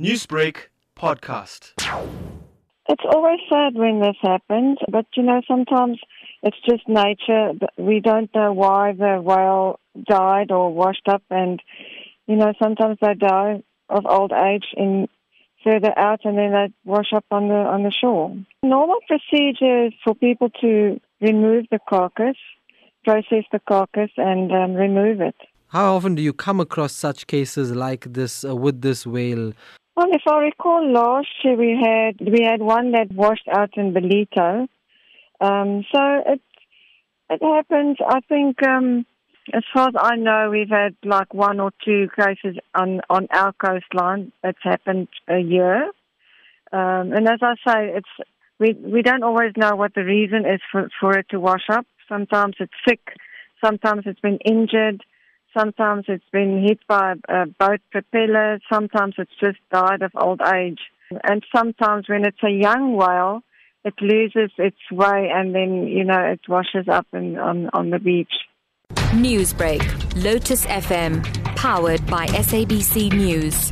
Newsbreak podcast. It's always sad when this happens, but you know, sometimes it's just nature. We don't know why the whale died or washed up, and you know, sometimes they die of old age in further out, and then they wash up on the on the shore. Normal procedure is for people to remove the carcass, process the carcass, and um, remove it. How often do you come across such cases like this uh, with this whale? Well, if I recall, last year we had we had one that washed out in Ballito. Um, so it it happens. I think, um, as far as I know, we've had like one or two cases on on our coastline. That's happened a year. Um, and as I say, it's we we don't always know what the reason is for for it to wash up. Sometimes it's sick. Sometimes it's been injured. Sometimes it's been hit by a boat propeller. Sometimes it's just died of old age. And sometimes when it's a young whale, it loses its way and then, you know, it washes up in, on, on the beach. Newsbreak, Lotus FM, powered by SABC News.